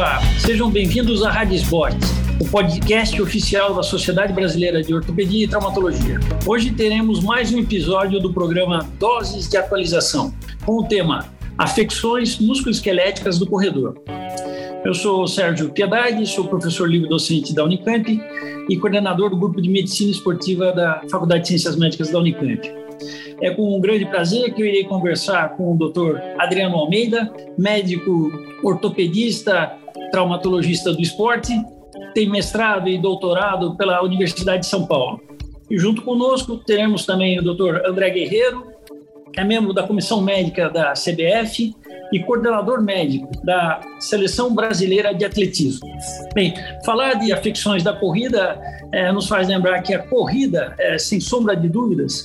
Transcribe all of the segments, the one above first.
Olá, sejam bem-vindos à Rádio Esportes, o podcast oficial da Sociedade Brasileira de Ortopedia e Traumatologia. Hoje teremos mais um episódio do programa Doses de Atualização, com o tema Afecções musculoesqueléticas do corredor. Eu sou Sérgio Piedade, sou professor livre-docente da Unicamp e coordenador do grupo de medicina esportiva da Faculdade de Ciências Médicas da Unicamp. É com um grande prazer que eu irei conversar com o Dr. Adriano Almeida, médico ortopedista, traumatologista do esporte, tem mestrado e doutorado pela Universidade de São Paulo. E junto conosco teremos também o Dr. André Guerreiro, que é membro da comissão médica da CBF e coordenador médico da Seleção Brasileira de Atletismo. Bem, falar de afecções da corrida é, nos faz lembrar que a corrida, é, sem sombra de dúvidas,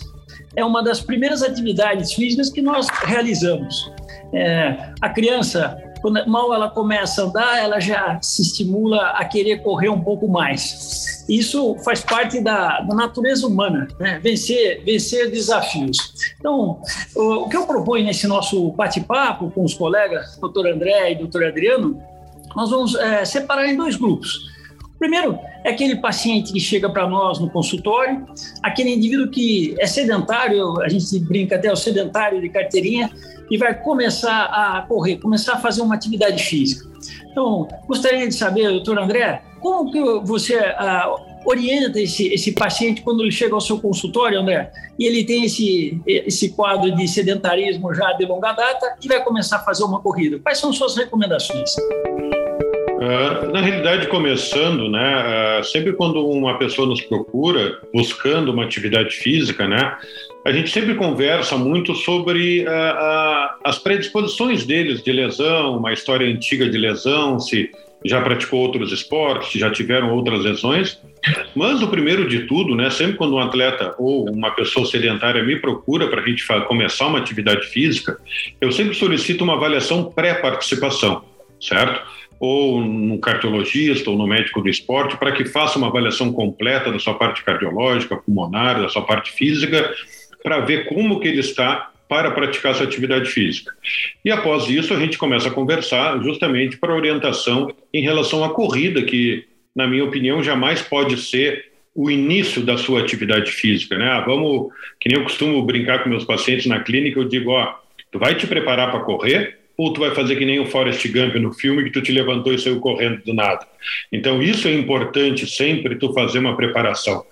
é uma das primeiras atividades físicas que nós realizamos. É, a criança, quando mal ela começa a andar, ela já se estimula a querer correr um pouco mais. Isso faz parte da, da natureza humana, né? vencer, vencer desafios. Então, o, o que eu proponho nesse nosso bate-papo com os colegas, doutor André e doutor Adriano, nós vamos é, separar em dois grupos. Primeiro, é aquele paciente que chega para nós no consultório, aquele indivíduo que é sedentário, a gente brinca até o sedentário de carteirinha, e vai começar a correr, começar a fazer uma atividade física. Então, gostaria de saber, doutor André, como que você ah, orienta esse, esse paciente quando ele chega ao seu consultório, André, e ele tem esse, esse quadro de sedentarismo já de longa data e vai começar a fazer uma corrida? Quais são suas recomendações? Uh, na realidade, começando, né, uh, sempre quando uma pessoa nos procura buscando uma atividade física, né, a gente sempre conversa muito sobre uh, as predisposições deles de lesão, uma história antiga de lesão, se já praticou outros esportes, se já tiveram outras lesões. Mas o primeiro de tudo, né, sempre quando um atleta ou uma pessoa sedentária me procura para a gente começar uma atividade física, eu sempre solicito uma avaliação pré-participação, certo? Ou no cardiologista ou no médico do esporte para que faça uma avaliação completa da sua parte cardiológica, pulmonar, da sua parte física, para ver como que ele está para praticar essa atividade física. E após isso a gente começa a conversar justamente para orientação em relação à corrida, que na minha opinião jamais pode ser o início da sua atividade física, né? Ah, vamos, que nem eu costumo brincar com meus pacientes na clínica, eu digo, ó, tu vai te preparar para correr, ou tu vai fazer que nem o Forrest Gump no filme que tu te levantou e saiu correndo do nada. Então isso é importante sempre tu fazer uma preparação.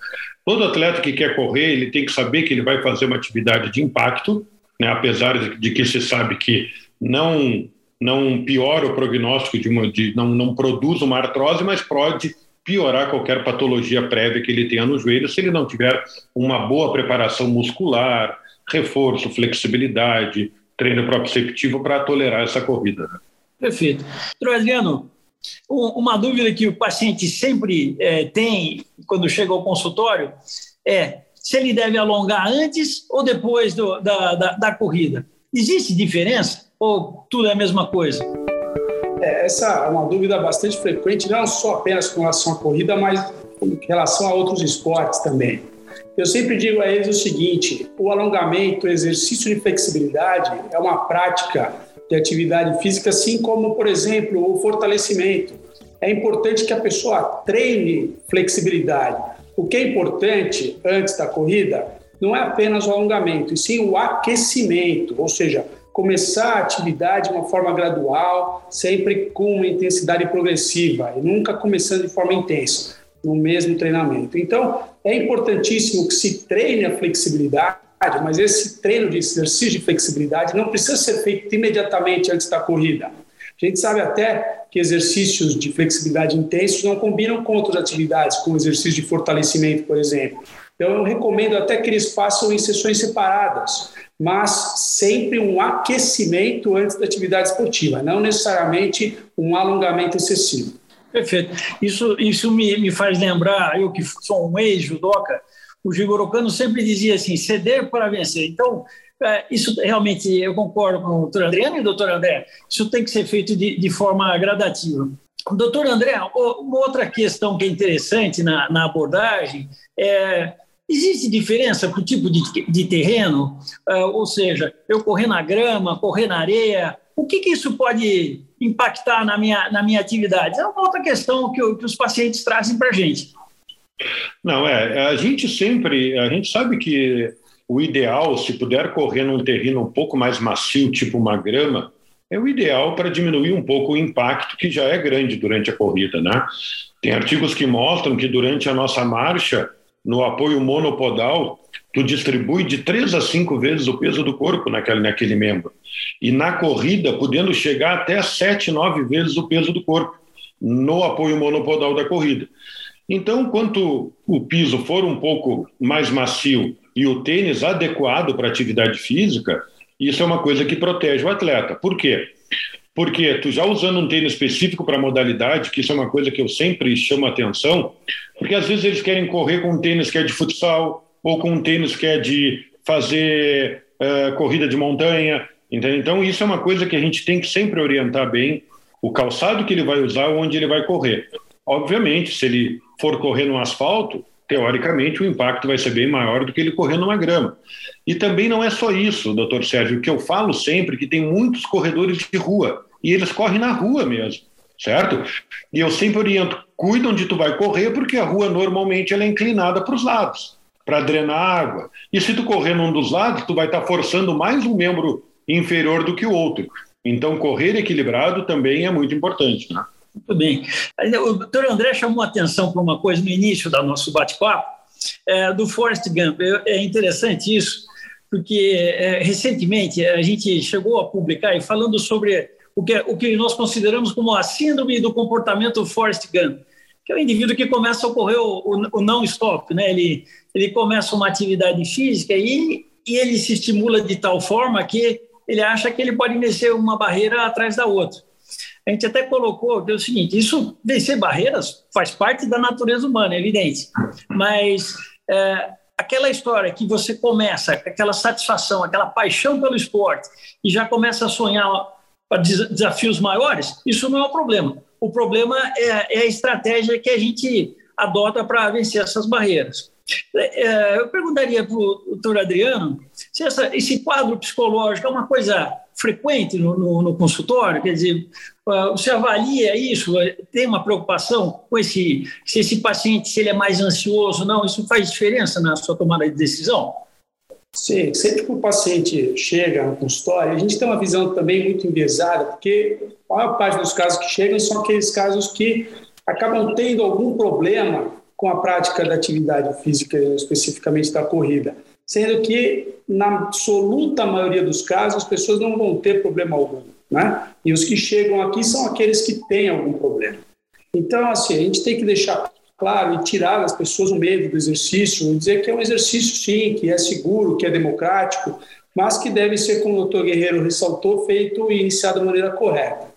Todo atleta que quer correr, ele tem que saber que ele vai fazer uma atividade de impacto, né, apesar de, que se sabe que não não piora o prognóstico de, uma, de não, não produz uma artrose, mas pode piorar qualquer patologia prévia que ele tenha no joelho se ele não tiver uma boa preparação muscular, reforço, flexibilidade, treino proprioceptivo para tolerar essa corrida. Né? Perfeito. Adriano, uma dúvida que o paciente sempre é, tem quando chega ao consultório é se ele deve alongar antes ou depois do, da, da, da, corrida. Existe diferença ou tudo é a mesma coisa? É, essa é uma dúvida bastante frequente, não só apenas com relação à corrida, mas com relação a outros esportes também. Eu sempre digo a eles o seguinte: o alongamento, o exercício de flexibilidade é uma prática de atividade física, assim como, por exemplo, o fortalecimento. É importante que a pessoa treine flexibilidade. O que é importante antes da corrida não é apenas o alongamento, e sim o aquecimento, ou seja, começar a atividade de uma forma gradual, sempre com uma intensidade progressiva e nunca começando de forma intensa no mesmo treinamento. Então, é importantíssimo que se treine a flexibilidade, mas esse treino de exercício de flexibilidade não precisa ser feito imediatamente antes da corrida. A gente sabe até que exercícios de flexibilidade intensos não combinam com outras atividades, como exercício de fortalecimento, por exemplo. Então, eu recomendo até que eles façam em sessões separadas, mas sempre um aquecimento antes da atividade esportiva, não necessariamente um alongamento excessivo. Perfeito. Isso, isso me, me faz lembrar, eu que sou um ex-judoca, o Jigoro Kano sempre dizia assim, ceder para vencer. Então, é, isso realmente, eu concordo com o doutor Adriano e o doutor André, isso tem que ser feito de, de forma gradativa. Doutor André, uma outra questão que é interessante na, na abordagem é Existe diferença para o tipo de, de terreno? Uh, ou seja, eu correr na grama, correr na areia, o que, que isso pode impactar na minha, na minha atividade? É uma outra questão que, que os pacientes trazem para a gente. Não, é, a gente sempre, a gente sabe que o ideal, se puder correr num terreno um pouco mais macio, tipo uma grama, é o ideal para diminuir um pouco o impacto que já é grande durante a corrida, né? Tem artigos que mostram que durante a nossa marcha, no apoio monopodal, tu distribui de três a cinco vezes o peso do corpo naquele, naquele membro. E na corrida, podendo chegar até sete, nove vezes o peso do corpo no apoio monopodal da corrida. Então, quanto o piso for um pouco mais macio e o tênis adequado para atividade física, isso é uma coisa que protege o atleta. Por quê? Porque tu já usando um tênis específico para modalidade, que isso é uma coisa que eu sempre chamo atenção, porque às vezes eles querem correr com um tênis que é de futsal ou com um tênis que é de fazer uh, corrida de montanha. Entende? Então isso é uma coisa que a gente tem que sempre orientar bem o calçado que ele vai usar, onde ele vai correr. Obviamente, se ele for correr no asfalto, teoricamente o impacto vai ser bem maior do que ele correr numa grama. E também não é só isso, doutor Sérgio, que eu falo sempre que tem muitos corredores de rua e eles correm na rua mesmo, certo? E eu sempre oriento, cuida onde tu vai correr porque a rua normalmente ela é inclinada para os lados, para drenar água. E se tu correr num dos lados, tu vai estar tá forçando mais um membro inferior do que o outro. Então correr equilibrado também é muito importante, né? Muito bem. O doutor André chamou atenção para uma coisa no início do nosso bate-papo, é, do Forrest Gump. É interessante isso, porque é, recentemente a gente chegou a publicar e falando sobre o que, o que nós consideramos como a síndrome do comportamento Forrest Gump, que é o indivíduo que começa a ocorrer o, o, o não-stop, né? Ele, ele começa uma atividade física e, e ele se estimula de tal forma que ele acha que ele pode vencer uma barreira atrás da outra. A gente até colocou que é o seguinte: isso, vencer barreiras, faz parte da natureza humana, é evidente. Mas é, aquela história que você começa, aquela satisfação, aquela paixão pelo esporte, e já começa a sonhar para desafios maiores, isso não é o problema. O problema é, é a estratégia que a gente adota para vencer essas barreiras. É, eu perguntaria para o doutor Adriano se essa, esse quadro psicológico é uma coisa frequente no, no, no, consultório? Quer dizer, ah, você avalia isso? Tem uma preocupação com esse, se esse paciente, se ele é mais ansioso, não? Isso faz diferença na sua tomada de decisão? Sim, sempre que o paciente chega no consultório, a gente tem uma visão também muito enviesada, porque a maior parte dos casos que chegam são aqueles casos que acabam tendo algum problema com a prática da atividade física, especificamente da corrida sendo que, na absoluta maioria dos casos, as pessoas não vão ter problema algum. Né? E os que chegam aqui são aqueles que têm algum problema. Então, assim, a gente tem que deixar claro e tirar das pessoas o medo do exercício, dizer que é um exercício, sim, que é seguro, que é democrático, mas que deve ser, como o doutor Guerreiro ressaltou, feito e iniciado da maneira correta.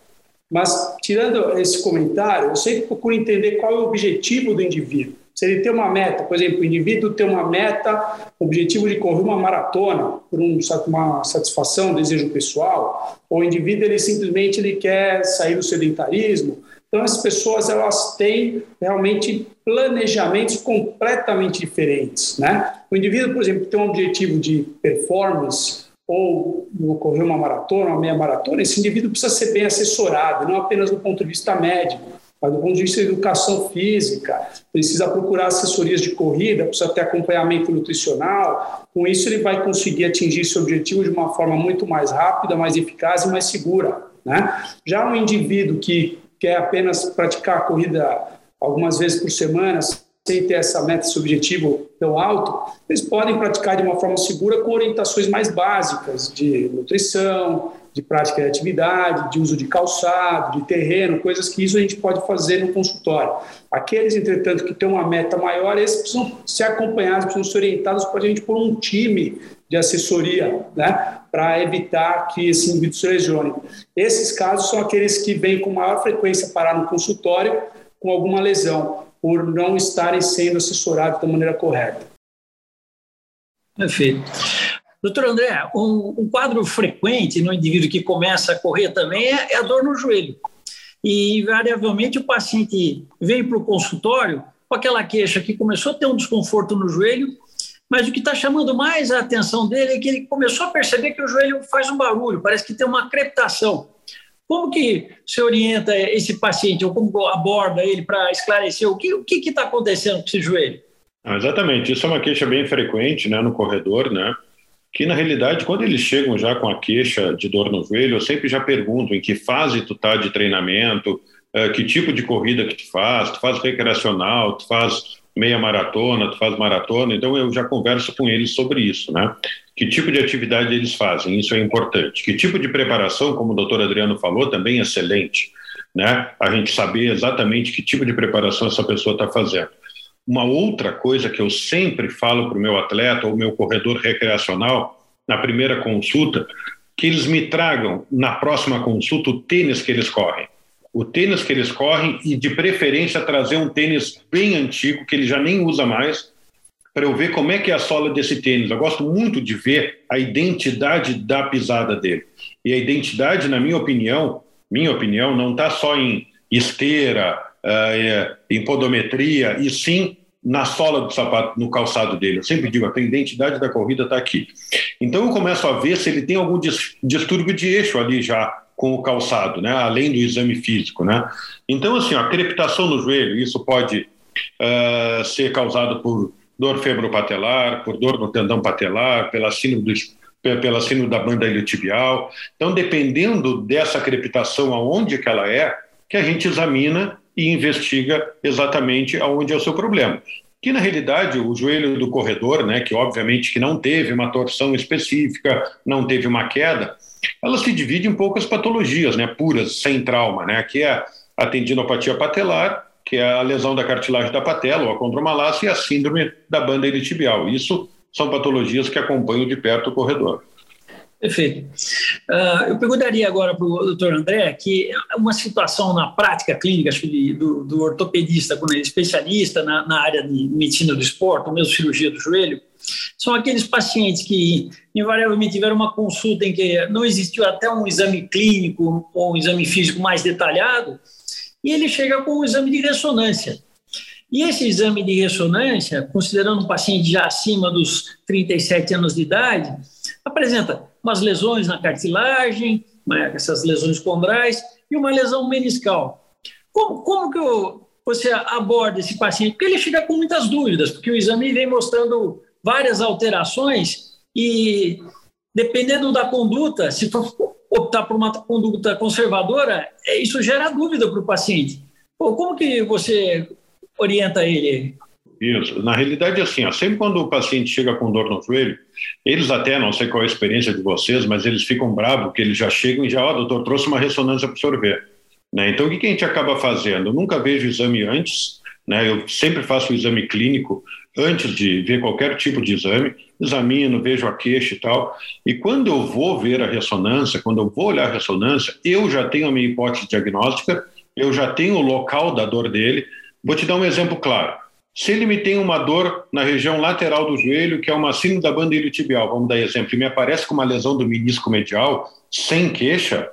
Mas, tirando esse comentário, eu sempre procuro entender qual é o objetivo do indivíduo. Se ele tem uma meta, por exemplo, o indivíduo tem uma meta, objetivo de correr uma maratona por um, uma satisfação, desejo pessoal, ou o indivíduo ele simplesmente ele quer sair do sedentarismo. Então, as pessoas elas têm realmente planejamentos completamente diferentes. Né? O indivíduo, por exemplo, tem um objetivo de performance ou correr uma maratona, uma meia maratona, esse indivíduo precisa ser bem assessorado, não apenas do ponto de vista médico, mas do ponto de vista da educação física, precisa procurar assessorias de corrida, precisa ter acompanhamento nutricional. Com isso, ele vai conseguir atingir seu objetivo de uma forma muito mais rápida, mais eficaz e mais segura. Né? Já um indivíduo que quer apenas praticar a corrida algumas vezes por semana, sem ter essa meta, esse objetivo tão alto, eles podem praticar de uma forma segura com orientações mais básicas de nutrição, de prática de atividade, de uso de calçado, de terreno, coisas que isso a gente pode fazer no consultório. Aqueles, entretanto, que têm uma meta maior, esses precisam ser acompanhados, precisam ser orientados para a gente por um time de assessoria, né, para evitar que esse indivíduo se lesione. Esses casos são aqueles que vêm com maior frequência parar no consultório com alguma lesão, por não estarem sendo assessorados da maneira correta. Perfeito. Doutor André, um, um, quadro frequente no indivíduo que começa a correr também é, é a dor no joelho. E, invariavelmente, o paciente vem para o consultório com aquela queixa que começou a ter um desconforto no joelho, mas o que está chamando mais a atenção dele é que ele começou a perceber que o joelho faz um barulho, parece que tem uma crepitação. Como que você orienta esse paciente, ou como aborda ele para esclarecer o que o que está acontecendo com esse joelho? Ah, exatamente, isso é uma queixa bem frequente né, no corredor, né? Que na realidade, quando eles chegam já com a queixa de dor no joelho, eu sempre já pergunto em que fase tu está de treinamento, eh, que tipo de corrida que tu faz, tu faz recreacional, tu faz meia maratona, tu faz maratona, então eu já converso com eles sobre isso, né? Que tipo de atividade eles fazem, isso é importante. Que tipo de preparação, como o doutor Adriano falou, também é excelente, né? A gente saber exatamente que tipo de preparação essa pessoa está fazendo. Uma outra coisa que eu sempre falo para o meu atleta ou meu corredor recreacional, na primeira consulta, que eles me tragam na próxima consulta o tênis que eles correm o tênis que eles correm e, de preferência, trazer um tênis bem antigo, que ele já nem usa mais, para eu ver como é que é a sola desse tênis. Eu gosto muito de ver a identidade da pisada dele. E a identidade, na minha opinião, minha opinião, não está só em esteira, uh, em podometria, e sim na sola do sapato, no calçado dele. Eu sempre digo, a identidade da corrida está aqui. Então eu começo a ver se ele tem algum distúrbio de eixo ali já com o calçado, né? além do exame físico. Né? Então, assim, a crepitação no joelho, isso pode uh, ser causado por dor febropatelar, por dor no tendão patelar, pela síndrome, do, pela síndrome da banda iliotibial. Então, dependendo dessa crepitação, aonde que ela é, que a gente examina e investiga exatamente aonde é o seu problema. Que na realidade o joelho do corredor, né, que obviamente que não teve uma torção específica, não teve uma queda, ela se divide em poucas patologias, né, puras, sem trauma, né, que é a tendinopatia patelar, que é a lesão da cartilagem da patela, ou a condromalácia, e a síndrome da banda iliotibial. Isso são patologias que acompanham de perto o corredor. Perfeito. Uh, eu perguntaria agora para o doutor André que uma situação na prática clínica que do, do ortopedista, quando é especialista na, na, área de medicina do esporte, ou mesmo cirurgia do joelho, são aqueles pacientes que invariavelmente tiveram uma consulta em que não existiu até um exame clínico ou um exame físico mais detalhado, e ele chega com um exame de ressonância. E esse exame de ressonância, considerando um paciente já acima dos 37 anos de idade, apresenta umas lesões na cartilagem, né, essas lesões condrais, e uma lesão meniscal. Como, como que eu, você aborda esse paciente? Porque ele chega com muitas dúvidas, porque o exame vem mostrando várias alterações e, dependendo da conduta, se for optar por uma conduta conservadora, é, isso gera dúvida para o paciente. Pô, como que você orienta ele? Isso. Na realidade, assim, ó, sempre quando o paciente chega com dor no joelho, eles até, não sei qual é a experiência de vocês, mas eles ficam bravos, que eles já chegam e já, ó, oh, doutor, trouxe uma ressonância para o senhor ver. Né? Então, o que, que a gente acaba fazendo? Eu nunca vejo exame antes, né? eu sempre faço o exame clínico antes de ver qualquer tipo de exame, examino, vejo a queixa e tal, e quando eu vou ver a ressonância, quando eu vou olhar a ressonância, eu já tenho a minha hipótese diagnóstica, eu já tenho o local da dor dele. Vou te dar um exemplo claro. Se ele me tem uma dor na região lateral do joelho, que é uma síndrome da banda iliotibial, vamos dar exemplo, e me aparece com uma lesão do menisco medial, sem queixa,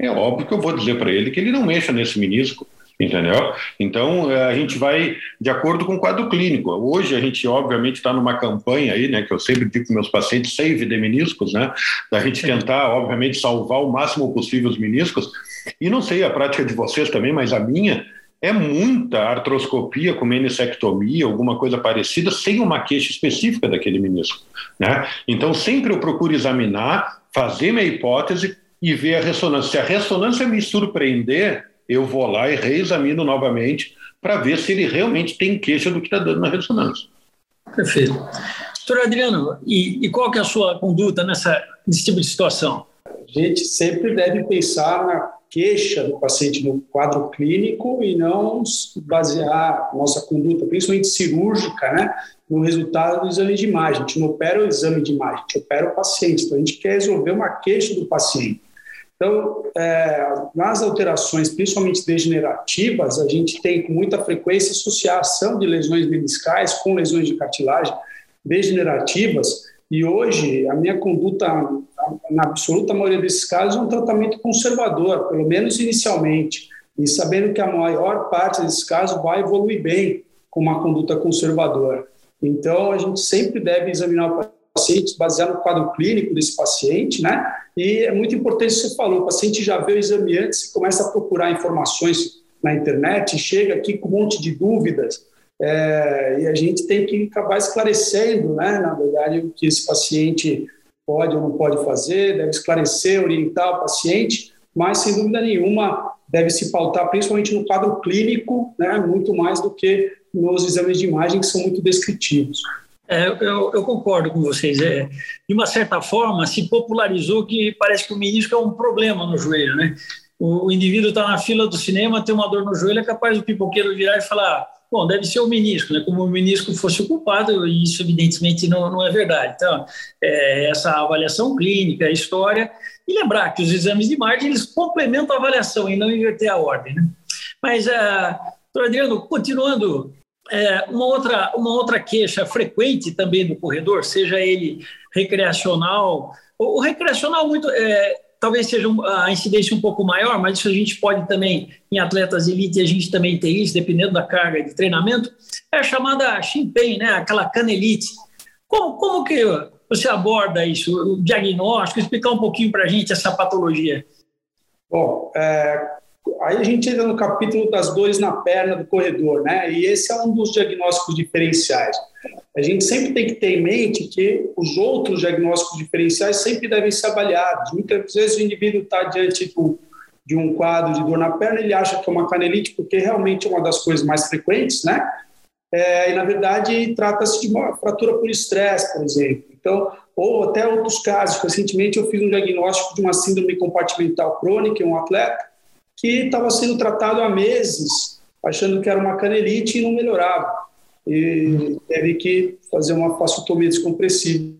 é óbvio que eu vou dizer para ele que ele não mexa nesse menisco, entendeu? Então, é, a gente vai de acordo com o quadro clínico. Hoje, a gente, obviamente, está numa campanha aí, né, que eu sempre digo para meus pacientes, save de meniscos, né, da gente tentar, obviamente, salvar o máximo possível os meniscos. E não sei a prática de vocês também, mas a minha é muita artroscopia com meniscectomia, alguma coisa parecida, sem uma queixa específica daquele menisco. Né? Então, sempre eu procuro examinar, fazer minha hipótese e ver a ressonância. Se a ressonância me surpreender, eu vou lá e reexamino novamente para ver se ele realmente tem queixa do que está dando na ressonância. Perfeito. Doutor Adriano, e, e, qual que é a sua conduta nessa, nesse tipo de situação? Gente sempre deve pensar na queixa do paciente no quadro clínico e não basear nossa conduta, principalmente cirúrgica, né, no resultado do exame de imagem. A gente não opera o exame de imagem, a gente opera o paciente. Então, a gente quer resolver uma queixa do paciente. Então, é, nas alterações, principalmente degenerativas, a gente tem com muita frequência associação de lesões meniscais com lesões de cartilagem degenerativas, e hoje, a minha conduta, na absoluta maioria desses casos, é um tratamento conservador, pelo menos inicialmente, e sabendo que a maior parte desses casos vai evoluir bem com uma conduta conservadora. Então, a gente sempre deve examinar o paciente baseado no quadro clínico desse paciente, né? E é muito importante isso que você falou, o paciente já vê o exame antes, começa a procurar informações na internet, chega aqui com um monte de dúvidas, é, e a gente tem que acabar esclarecendo, né, na verdade, o que esse paciente pode ou não pode fazer, deve esclarecer, orientar o paciente, mas sem dúvida nenhuma deve se pautar principalmente no quadro clínico, né, muito mais do que nos exames de imagem que são muito descritivos. É, eu, eu, concordo com vocês. É, de uma certa forma, se popularizou que parece que o menisco é um problema no joelho, né? O, o indivíduo está na fila do cinema, tem uma dor no joelho, é capaz do pipoqueiro virar e falar: bom, deve ser o menisco, né? Como o menisco fosse o culpado, e isso evidentemente não, não é verdade. Então, é, essa avaliação clínica, a história, e lembrar que os exames de imagem eles complementam a avaliação e não inverter a ordem, né? Mas, doutor Adriano, continuando é, uma, outra, uma outra queixa frequente também do corredor, seja ele recreacional, o recreacional muito, é, talvez seja a incidência um pouco maior, mas isso a gente pode também, em atletas elite, a gente também tem isso, dependendo da carga de treinamento, é a chamada chimpem, né, aquela canelite. Como, como que você aborda isso, o diagnóstico, explicar um pouquinho para a gente essa patologia? Bom, é, Aí a gente entra no capítulo das dores na perna do corredor, né? E esse é um dos diagnósticos diferenciais. A gente sempre tem que ter em mente que os outros diagnósticos diferenciais sempre devem ser avaliados. Muitas vezes o indivíduo está diante do, de um quadro de dor na perna, ele acha que é uma canelite, porque realmente é uma das coisas mais frequentes, né? É, e na verdade trata-se de uma fratura por estresse, por exemplo. Então, ou até outros casos. Recentemente eu fiz um diagnóstico de uma síndrome compartimental crônica em um atleta que estava sendo tratado há meses, achando que era uma canelite e não melhorava. E teve que fazer uma fasciotomia descompressiva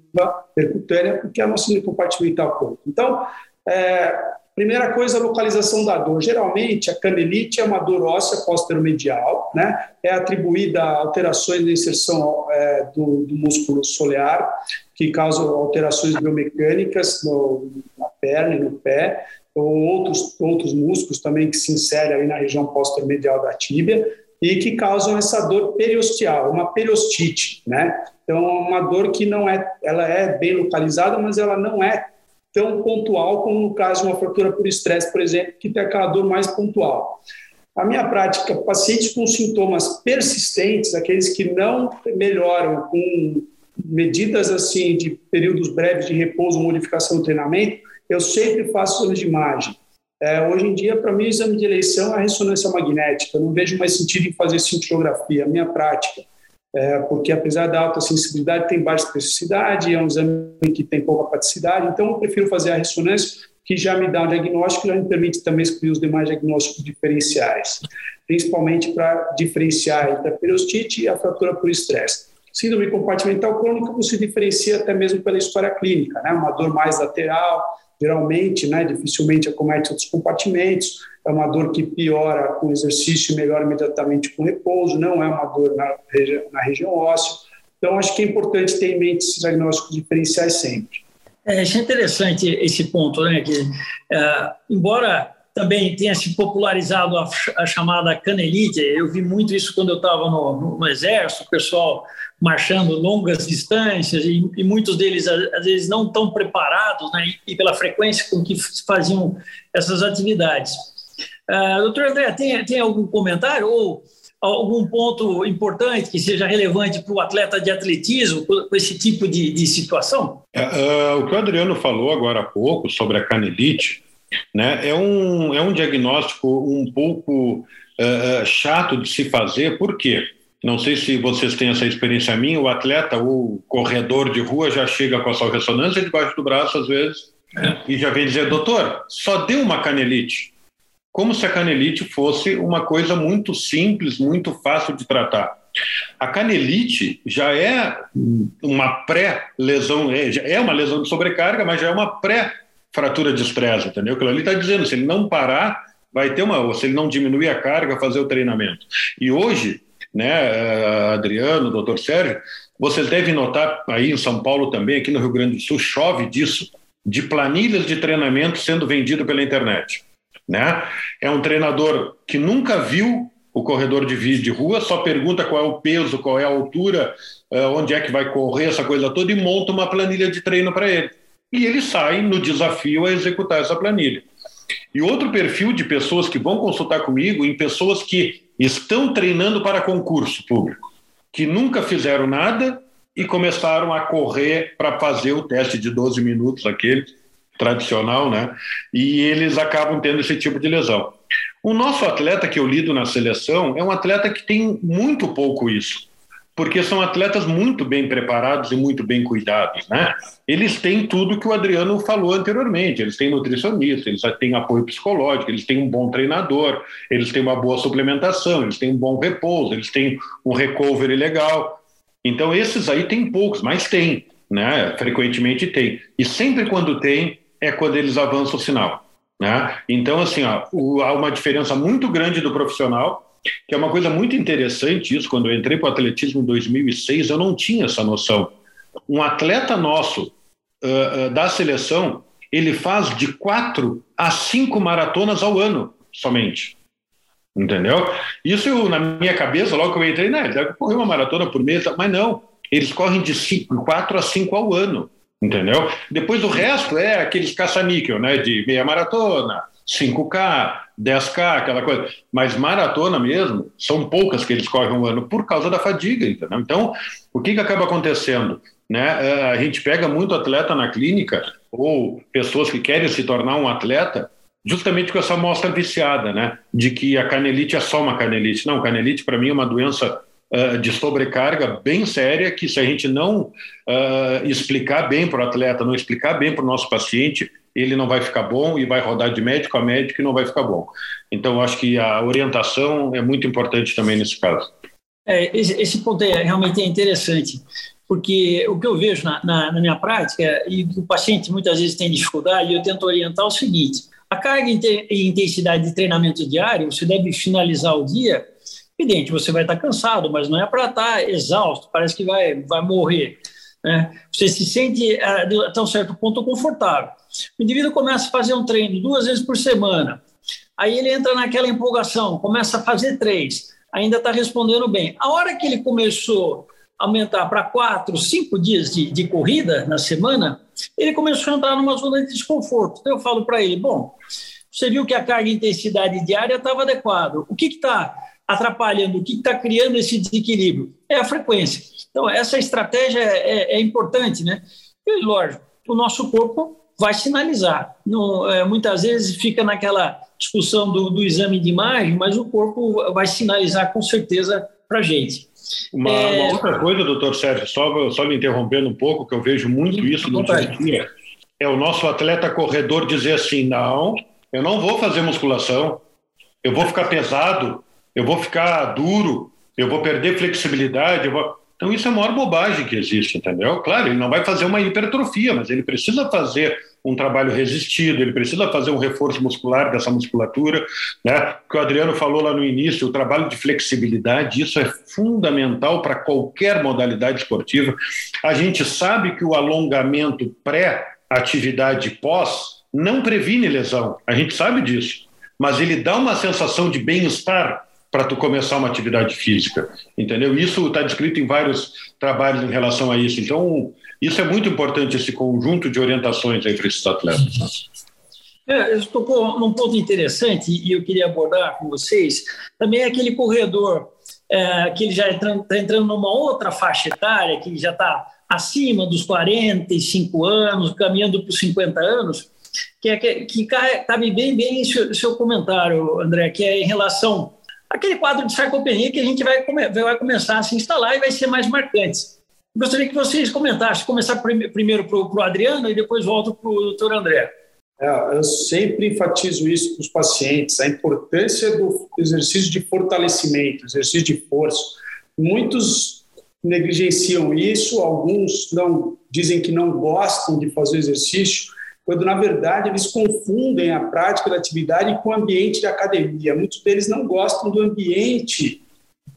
percutânea, porque é uma síndrome compartimental crônica. Então, é, primeira coisa, a localização da dor. Geralmente, a canelite é uma dor óssea posteromedial, né? é atribuída a alterações na inserção é, do, do, músculo solear, que causam alterações biomecânicas no, na perna e no pé, ou outros, outros músculos também que se inserem ali na região posterior da tíbia e que causam essa dor periosteal, uma periostite, né? Então, uma dor que não é, ela é bem localizada, mas ela não é tão pontual como no caso de uma fratura por estresse, por exemplo, que tem aquela dor mais pontual. A minha prática, pacientes com sintomas persistentes, aqueles que não melhoram com medidas assim de períodos breves de repouso, modificação do treinamento, eu sempre faço exames de imagem. É, hoje em dia, para mim, o exame de eleição é a ressonância magnética. Eu não vejo mais sentido em fazer cintilografia, a minha prática. É, porque apesar da alta sensibilidade, tem baixa especificidade, é um exame que tem pouca praticidade, então eu prefiro fazer a ressonância, que já me dá um diagnóstico e já me permite também escolher os demais diagnósticos diferenciais, principalmente para diferenciar entre a periostite e a fratura por estresse. Síndrome compartimental crônica você diferencia até mesmo pela história clínica, né? uma dor mais lateral, geralmente, né, dificilmente acomete outros compartimentos, é uma dor que piora com exercício e melhora imediatamente com repouso, não é uma dor na, regi na região óssea. Então, acho que é importante ter em mente esses diagnósticos diferenciais sempre. É, é interessante esse ponto, né, que é, embora também tenha se popularizado a, a, chamada canelite. Eu vi muito isso quando eu estava no, no, exército, o pessoal marchando longas distâncias e, e muitos deles às vezes não tão preparados, né, e pela frequência com que faziam essas atividades. Uh, doutor André, tem, tem algum comentário ou algum ponto importante que seja relevante para o atleta de atletismo com esse tipo de, de situação? É, uh, o que o Adriano falou agora há pouco sobre a canelite né? É, um, é um diagnóstico um pouco uh, chato de se fazer, por quê? Não sei se vocês têm essa experiência minha, o atleta, o corredor de rua já chega com a sua ressonância debaixo do braço, às vezes, é. e já vem dizer, doutor, só deu uma canelite. Como se a canelite fosse uma coisa muito simples, muito fácil de tratar. A canelite já é uma pré-lesão, é, é uma lesão de sobrecarga, mas já é uma pré fratura de estresse, entendeu? Aquilo ali está dizendo, se ele não parar, vai ter uma, ou se ele não diminuir a carga, fazer o treinamento. E hoje, né, eh, Adriano, doutor Sérgio, vocês devem notar aí em São Paulo também, aqui no Rio Grande do Sul, chove disso, de planilhas de treinamento sendo vendido pela internet. Né? É um treinador que nunca viu o corredor de, de rua, só pergunta qual é o peso, qual é a altura, uh, onde é que vai correr, essa coisa toda, e monta uma planilha de treino para ele. E ele sai no desafio a executar essa planilha. E outro perfil de pessoas que vão consultar comigo, em pessoas que estão treinando para concurso público, que nunca fizeram nada e começaram a correr para fazer o teste de 12 minutos, aquele tradicional, né? E eles acabam tendo esse tipo de lesão. O nosso atleta que eu lido na seleção é um atleta que tem muito pouco isso, porque são atletas muito bem preparados e muito bem cuidados, né? Eles têm tudo que o Adriano falou anteriormente, eles têm nutricionista, eles têm apoio psicológico, eles têm um bom treinador, eles têm uma boa suplementação, eles têm um bom repouso, eles têm um recovery legal. Então esses aí tem poucos, mas tem, né? Frequentemente tem. E sempre quando tem, é quando eles avançam o sinal. Né? Então, assim, ó, há uma diferença muito grande do profissional, que é uma coisa muito interessante isso. Quando eu entrei para o atletismo em 2006, eu não tinha essa noção. Um atleta nosso uh, uh, da seleção, ele faz de quatro a cinco maratonas ao ano somente. Entendeu? Isso eu, na minha cabeça, logo que eu entrei, né, deve correr uma maratona por mês, mas não. Eles correm de cinco, quatro a cinco ao ano entendeu? Depois o resto é aqueles caça-níquel, né, de meia maratona, 5K, 10K, aquela coisa. Mas maratona mesmo, são poucas que eles correm um ano por causa da fadiga, entendeu? Então, o que, que acaba acontecendo? Né? É, a gente pega muito atleta na clínica, ou pessoas que querem se tornar um atleta, justamente com essa amostra viciada, né? De que a canelite é só uma canelite. Não, canelite para mim é uma doença uh, de sobrecarga bem séria que se a gente não uh, explicar bem para o atleta, não explicar bem para o nosso paciente, ele não vai ficar bom e vai rodar de médico a médico e não vai ficar bom. Então, acho que a orientação é muito importante também nesse caso. É, esse, esse, ponto é realmente interessante, porque o que eu vejo na, na, na, minha prática, e o paciente muitas vezes tem dificuldade, eu tento orientar o seguinte: a carga e intensidade de treinamento diário, você deve finalizar o dia Evidente, você vai estar cansado, mas não é para estar exausto, parece que vai, vai morrer. Né? Você se sente eh, até um certo ponto confortável. O indivíduo começa a fazer um treino duas vezes por semana, aí ele entra naquela empolgação, começa a fazer três, ainda está respondendo bem. A hora que ele começou a aumentar para quatro, cinco dias de, de corrida na semana, ele começou a entrar numa zona de desconforto. Então eu falo para ele: bom, você viu que a carga e intensidade diária estava adequada. O que está atrapalhando, o que está criando esse desequilíbrio? É a frequência. Então, essa estratégia é, é, é importante, né? E, lógico, o nosso corpo vai sinalizar. Não, é, muitas vezes fica naquela discussão do, do, exame de imagem, mas o corpo vai sinalizar com certeza para a gente. Uma, é... uma, outra coisa, doutor Sérgio, só, só me interrompendo um pouco, que eu vejo muito isso no dia a dia, é o nosso atleta corredor dizer assim: não, eu não vou fazer musculação, eu vou ficar pesado, eu vou ficar duro, eu vou perder flexibilidade. Vou... Então, isso é a maior bobagem que existe, entendeu? Claro, ele não vai fazer uma hipertrofia, mas ele precisa fazer um trabalho resistido, ele precisa fazer um reforço muscular dessa musculatura, né? Que o Adriano falou lá no início, o trabalho de flexibilidade, isso é fundamental para qualquer modalidade esportiva. A gente sabe que o alongamento pré-atividade pós não previne lesão, a gente sabe disso, mas ele dá uma sensação de bem-estar para tu começar uma atividade física, entendeu? Isso está descrito em vários trabalhos em relação a isso. Então, isso é muito importante, esse conjunto de orientações para esses atletas. É, eu tocou num ponto interessante e eu queria abordar com vocês, também é aquele corredor é, que ele já está entrando, tá entrando numa outra faixa etária, que já está acima dos 45 anos, caminhando para os 50 anos, que, é, que, que cabe bem, bem seu, seu comentário, André, que é em relação aquele quadro de sarcopenia que a gente vai, vai começar a se instalar e vai ser mais marcante. Gostaria que vocês comentassem, começar primeiro para o Adriano e depois volto para o doutor André. É, eu sempre enfatizo isso para os pacientes, a importância do exercício de fortalecimento, exercício de força. Muitos negligenciam isso, alguns não dizem que não gostam de fazer exercício, quando na verdade eles confundem a prática da atividade com o ambiente de academia. Muitos deles não gostam do ambiente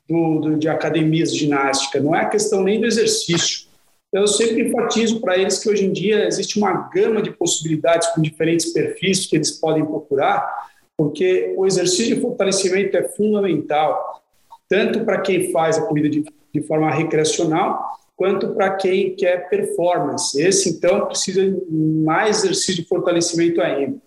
do, do, de academias de ginástica, não é a questão nem do exercício. Então, eu sempre enfatizo para eles que hoje em dia existe uma gama de possibilidades com diferentes perfis que eles podem procurar, porque o exercício de fortalecimento é fundamental, tanto para quem faz a corrida de, de forma recreacional, quanto para quem quer performance. Esse, então, precisa mais exercício de fortalecimento ainda.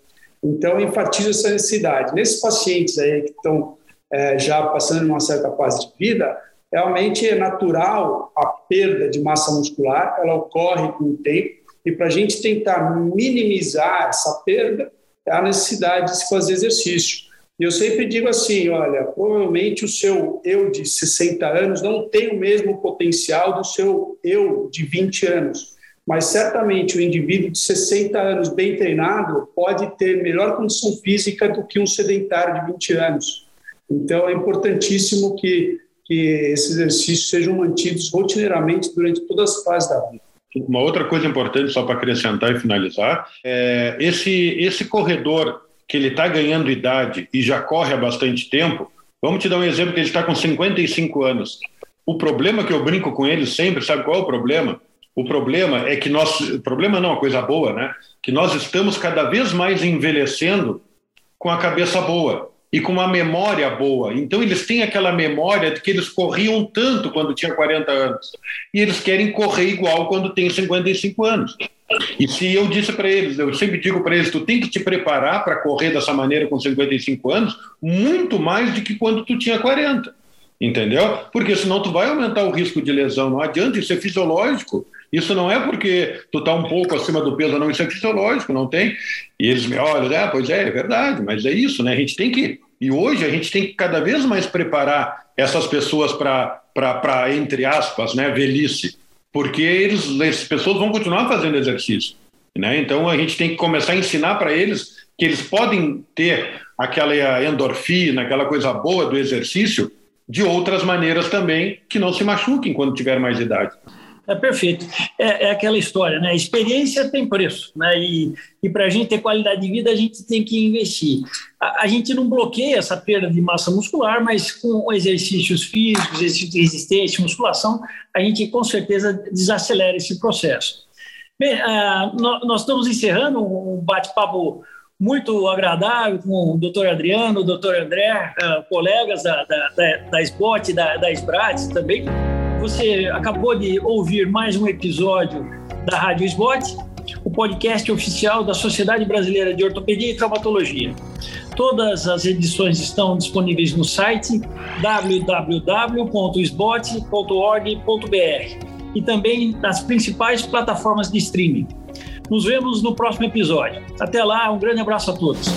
Então, enfatizo essa necessidade. Nesses pacientes aí que estão é, já passando uma certa fase de vida, realmente é natural a perda de massa muscular, ela ocorre com o tempo, e para a gente tentar minimizar essa perda, é a necessidade de se fazer exercício. E eu sempre digo assim: olha, provavelmente o seu eu de 60 anos não tem o mesmo potencial do seu eu de 20 anos, mas certamente o indivíduo de 60 anos bem treinado pode ter melhor condição física do que um sedentário de 20 anos. Então é importantíssimo que, que esses exercícios sejam mantidos rotineiramente durante todas as fases da vida. Uma outra coisa importante, só para acrescentar e finalizar, é esse, esse corredor que ele está ganhando idade e já corre há bastante tempo, vamos te dar um exemplo que ele está com 55 anos. O problema que eu brinco com ele sempre, sabe qual é o problema? O problema é que nós, problema não, é uma coisa boa, né? Que nós estamos cada vez mais envelhecendo com a cabeça boa e com uma memória boa. Então, eles têm aquela memória de que eles corriam tanto quando tinham 40 anos. E eles querem correr igual quando tem 55 anos. E se eu disse para eles, eu sempre digo para eles, tu tem que te preparar para correr dessa maneira com 55 anos, muito mais do que quando tu tinha 40. Entendeu? Porque senão tu vai aumentar o risco de lesão. Não adianta, isso é fisiológico. Isso não é porque tu está um pouco acima do peso, não, isso é fisiológico, não tem. E eles me olham, ah, pois é, é verdade, mas é isso, né? A gente tem que. E hoje a gente tem que cada vez mais preparar essas pessoas para, entre aspas, né, velhice, porque eles, essas pessoas vão continuar fazendo exercício. Né? Então a gente tem que começar a ensinar para eles que eles podem ter aquela endorfina, aquela coisa boa do exercício, de outras maneiras também, que não se machuquem quando tiver mais idade. É perfeito. É, é, aquela história, né? Experiência tem preço, né? E, e para a gente ter qualidade de vida, a gente tem que investir. A, a, gente não bloqueia essa perda de massa muscular, mas com exercícios físicos, exercícios de resistência, musculação, a gente com certeza desacelera esse processo. Bem, uh, nós estamos encerrando um bate-papo muito agradável com o doutor Adriano, o doutor André, uh, colegas da, da, da, da SBOT, da, da também. Você acabou de ouvir mais um episódio da Rádio Spot, o podcast oficial da Sociedade Brasileira de Ortopedia e Traumatologia. Todas as edições estão disponíveis no site www.sbot.org.br e também nas principais plataformas de streaming. Nos vemos no próximo episódio. Até lá, um grande abraço a todos.